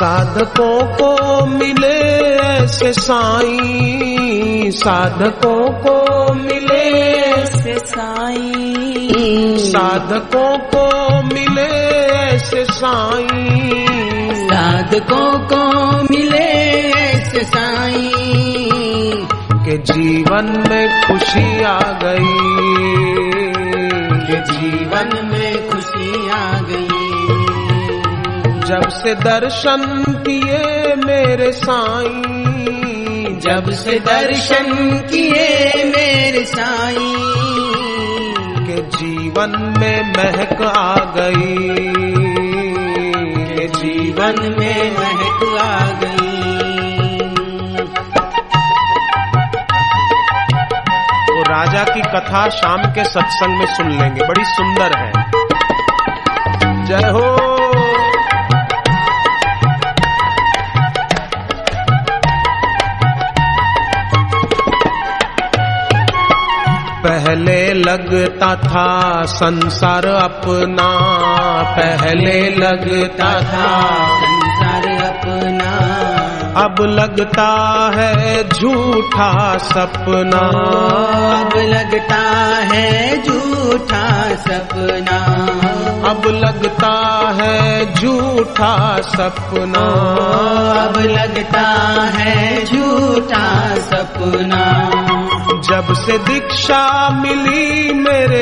साधकों को मिले ऐसे साई। साधकों को मिले ऐसे साई। साधकों को मिले ऐसे साई। साधकों को मिले ऐसे साई। के जीवन में खुशी आ गई। के जीवन में खुशी आ जब से दर्शन किए मेरे साईं जब से दर्शन किए मेरे साईं के जीवन में महक आ गई। के जीवन में महक आ गई। वो राजा की कथा शाम के सत्संग में सुन लेंगे बड़ी सुंदर है। जय हो लगता था संसार अपना पहले लगता था संसार अपना। अब लगता है झूठा सपना। अब लगता है झूठा सपना। अब लगता है झूठा सपना। अब लगता है झूठा सपना। जब से दीक्षा मिली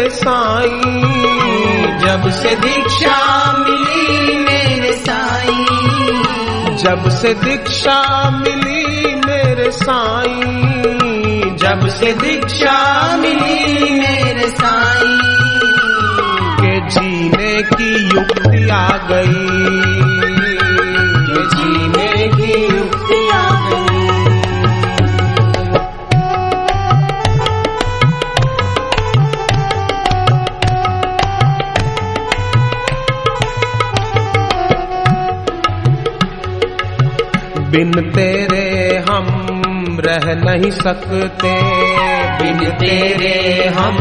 साईं। जब से दीक्षा मिली मेरे साईं। जब से दीक्षा मिली मेरे साईं। जब से दीक्षा मिली मेरे साईं। के जीने की युक्ति आ गई। बिन तेरे हम रह नहीं सकते। बिन तेरे हम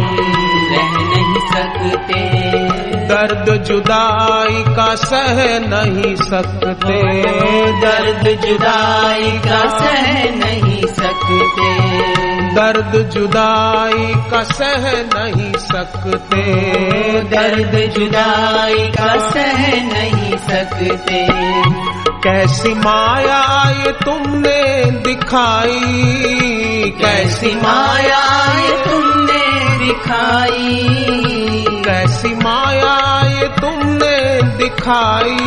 रह नहीं सकते। दर्द जुदाई का सह नहीं सकते। दर्द जुदाई का सह नहीं सकते। दर्द जुदाई का सह नहीं सकते। दर्द जुदाई का सह नहीं सकते। कैसी माया ये तुमने दिखाई? कैसी माया ये तुमने दिखाई? कैसी माया ये तुमने दिखाई?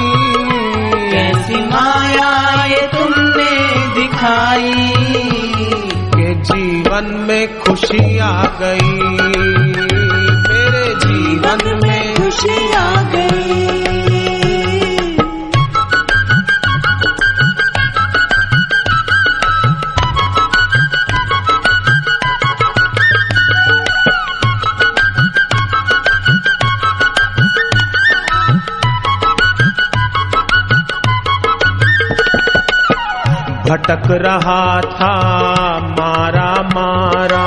कैसी माया ये तुमने दिखाई? के जीवन में खुशी आ गई। मेरे जीवन में खुशी आ गई। भटक रहा था मारा मारा।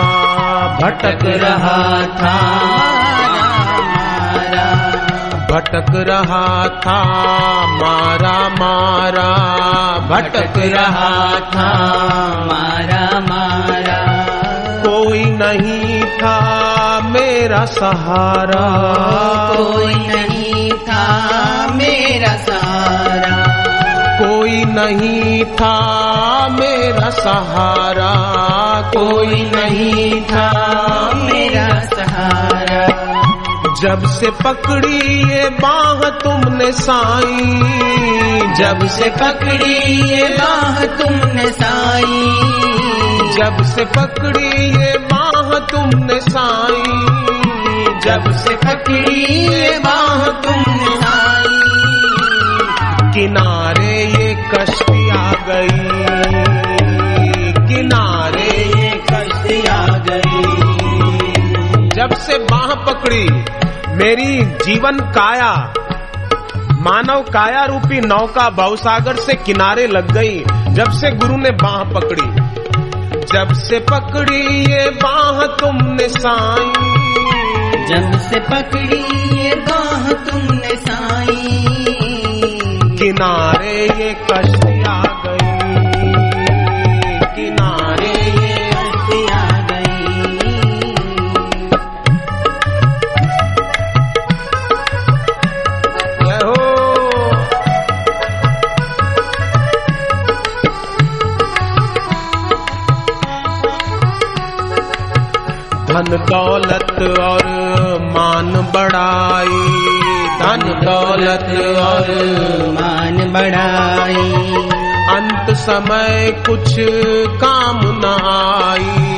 भटक रहा था भटक रहा था मारा मारा। भटक रहा था मारा मारा। कोई नहीं था मेरा सहारा। कोई नहीं था मेरा सहारा। नहीं था मेरा सहारा, कोई नहीं था मेरा सहारा। जब से पकड़ी ये बाह तुमने साई, जब से पकड़ी ये बाह तुमने साई, जब से पकड़ी ये बाह तुमने साई, जब से पकड़ी ये बाह तुमने साई। किनारे कश्ती आ गई। किनारे ये कश्ती आ गई। जब से बाह पकड़ी, मेरी जीवन काया, मानव काया रूपी नौका भवसागर से किनारे लग गई, जब से गुरु ने बाह पकड़ी। जब से पकड़ी ये बाह तुमने साई। जब से पकड़ी ये बाह तुमने ये गई। किनारे ये गई। धन दौलत और मान बढ़ाई। धन दौलत और मान बढ़ाई। अंत समय कुछ काम न आई।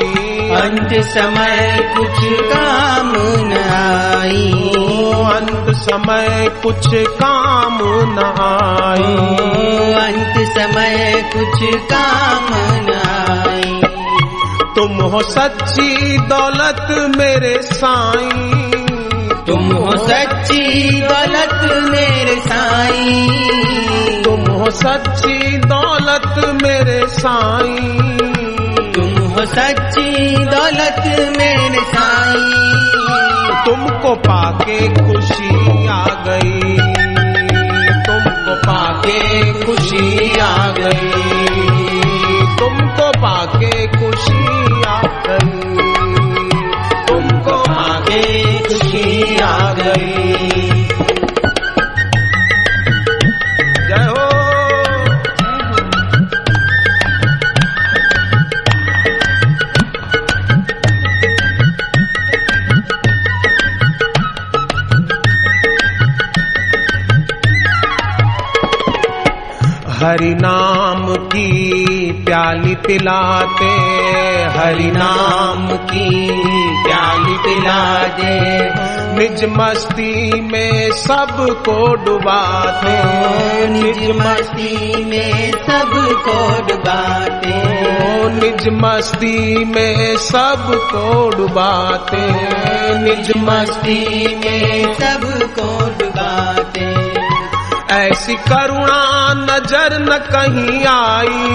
अंत समय कुछ काम न आई। अंत समय कुछ काम न आई। अंत समय कुछ काम न आई। तुम हो सच्ची दौलत मेरे साईं। तुम हो सच्ची दौलत मेरे साईं। तुम हो सच्ची दौलत मेरे साईं। तुम हो सच्ची दौलत मेरे साईं। तुमको पाके खुशी आ गई। तुमको पाके खुशी आ गई। तुमको पाके खुशी आ गई। खुशी हरि नाम की प्याली पिलाते। हरि नाम की प्याली पिला दे निज मस्ती में सबको डुबाते। निज मस्ती में सबको डुबाते। ओ निज मस्ती में सबको डुबाते। निज मस्ती में डुबाते ऐसी करुणा नज़र न कहीं आई।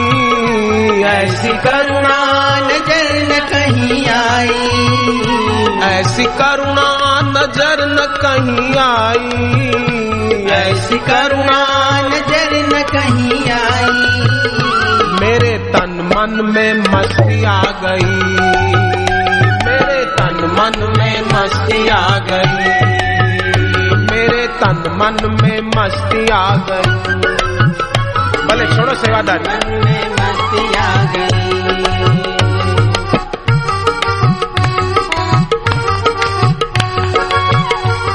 ऐसी करुणा नज़र न कहीं आई। ऐसी करुणा नज़र न कहीं आई। ऐसी करुणा नज़र न कहीं आई। मेरे तन मन में मस्ती आ गई। मेरे तन मन में मस्ती आ गई। तन मन में मस्ती आ गई। भले छोड़ो सेवादारी। मन में मस्ती आ गई।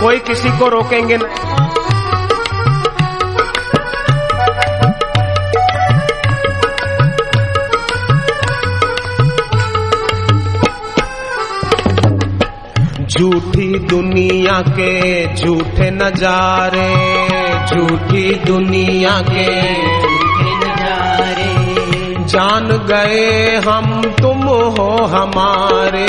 कोई किसी को रोकेंगे नहीं। झूठी दुनिया के झूठे नजारे, झूठी दुनिया के झूठे नजारे। जान गए हम तुम हो हमारे,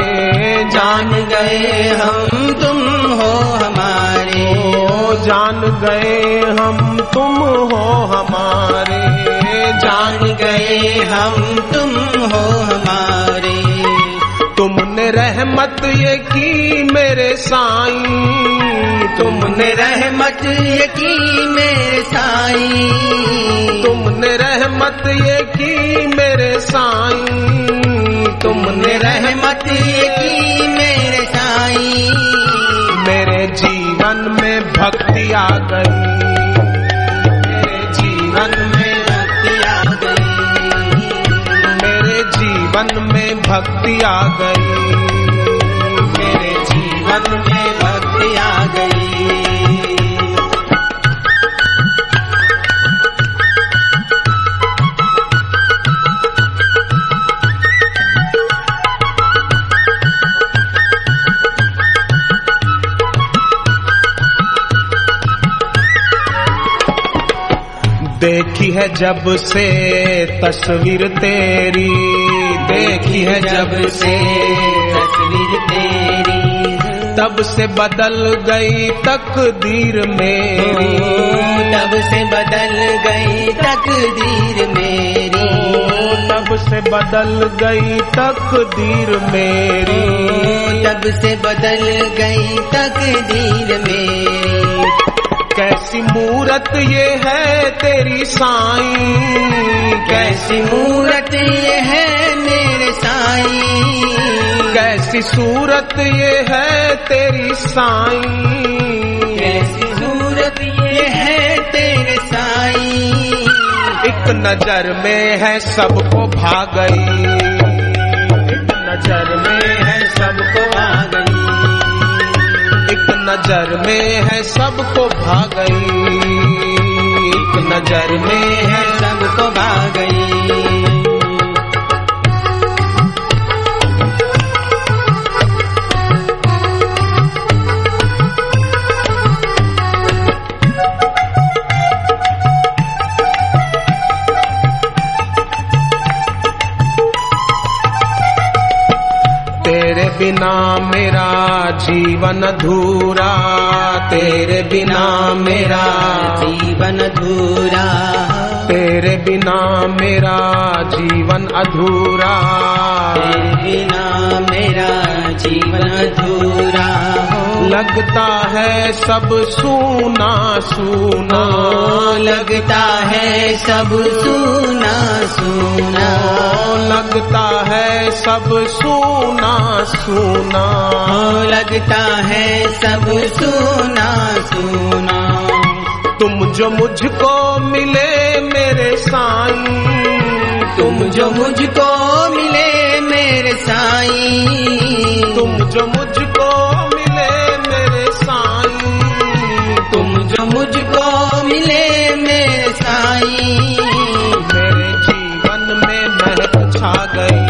जान गए हम तुम हो हमारे। ओ जान गए हम तुम हो हमारे, जान गए हम तुम हो हमारे। ये की मेरे साईं? तुमने रहमत यकी मेरे साईं? तुमने रहमत ये की मेरे साईं? तुमने रहमत यकी मेरे साईं? मेरे जीवन में भक्ति आ गई। मेरे जीवन में भक्ति आ गई। मेरे जीवन में भक्ति आ गई। आ गई। देखी है जब से तस्वीर तेरी देखी है जब से तस्वीर तेरी। तब से बदल गई तकदीर मेरी। तब से बदल गई तकदीर मेरी। तब से बदल गई तकदीर मेरी। तब से बदल गई तकदीर मेरी। कैसी मूरत ये है तेरी साई। कैसी मूरत ये है मेरे साईं। कैसी सूरत ये है तेरी साई? कैसी सूरत ये है तेरे साईं? एक नज़र में है सबको भा गई। एक नज़र में है सबको आ गई। एक नज़र में है सबको भा गई। एक नज़र में है सबको भा गई। बिना मेरा जीवन अधूरा तेरे बिना मेरा जीवन अधूरा। तेरे बिना मेरा जीवन अधूरा। तेरे बिना मेरा जीवन धूरा हो लगता है सब सूना सूना। लगता है सब सुना सुना। लगता है सब सूना सूना। लगता है सब सुना सुना। तुम जो मुझको मिले मेरे साईं। तुम जो मुझको मिले मेरे साईं। तुम जो मुझको मुझको मिले मेरे साई, मेरे जीवन में महक छा गई।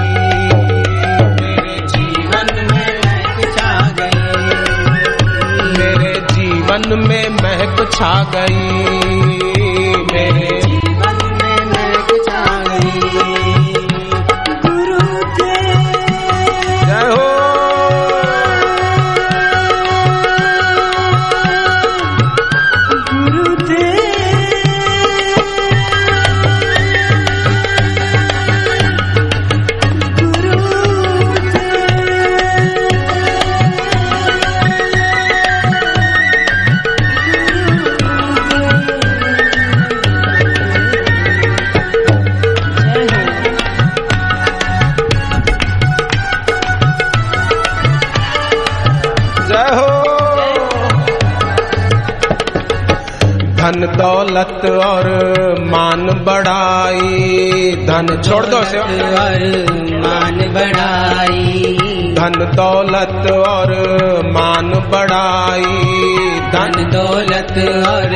मेरे जीवन में महक छा गई। मेरे जीवन में महक छा गई। धन दौलत और मान बढ़ाई। धन छोड़ दो से और मान बढ़ाई। धन दौलत और मान बढ़ाई। धन दौलत और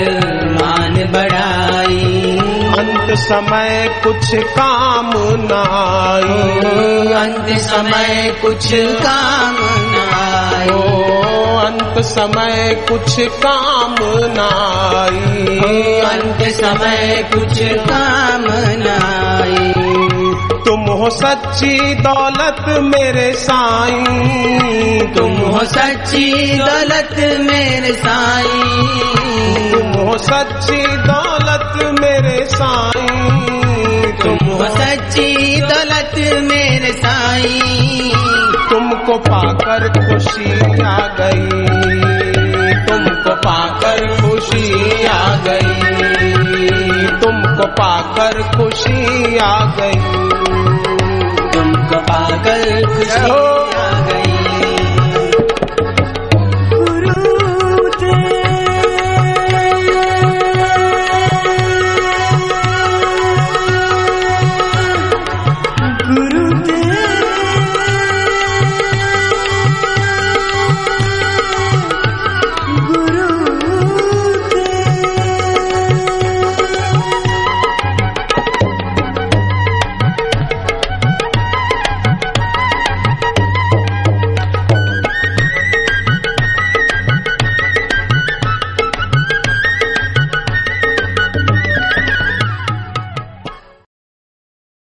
मान बढ़ाई। अंत समय कुछ काम न आई। अंत समय कुछ काम अंत समय कुछ काम न आई अंत समय कुछ काम न आए तुम हो सच्ची दौलत मेरे साईं। तुम हो सच्ची दौलत मेरे साईं। तुम हो सच्ची दौलत मेरे साईं। तुम हो सच्ची दौलत मेरे साईं। तुमको पाकर खुशी पाकर खुशी आ गई। तुमको पाकर खुशी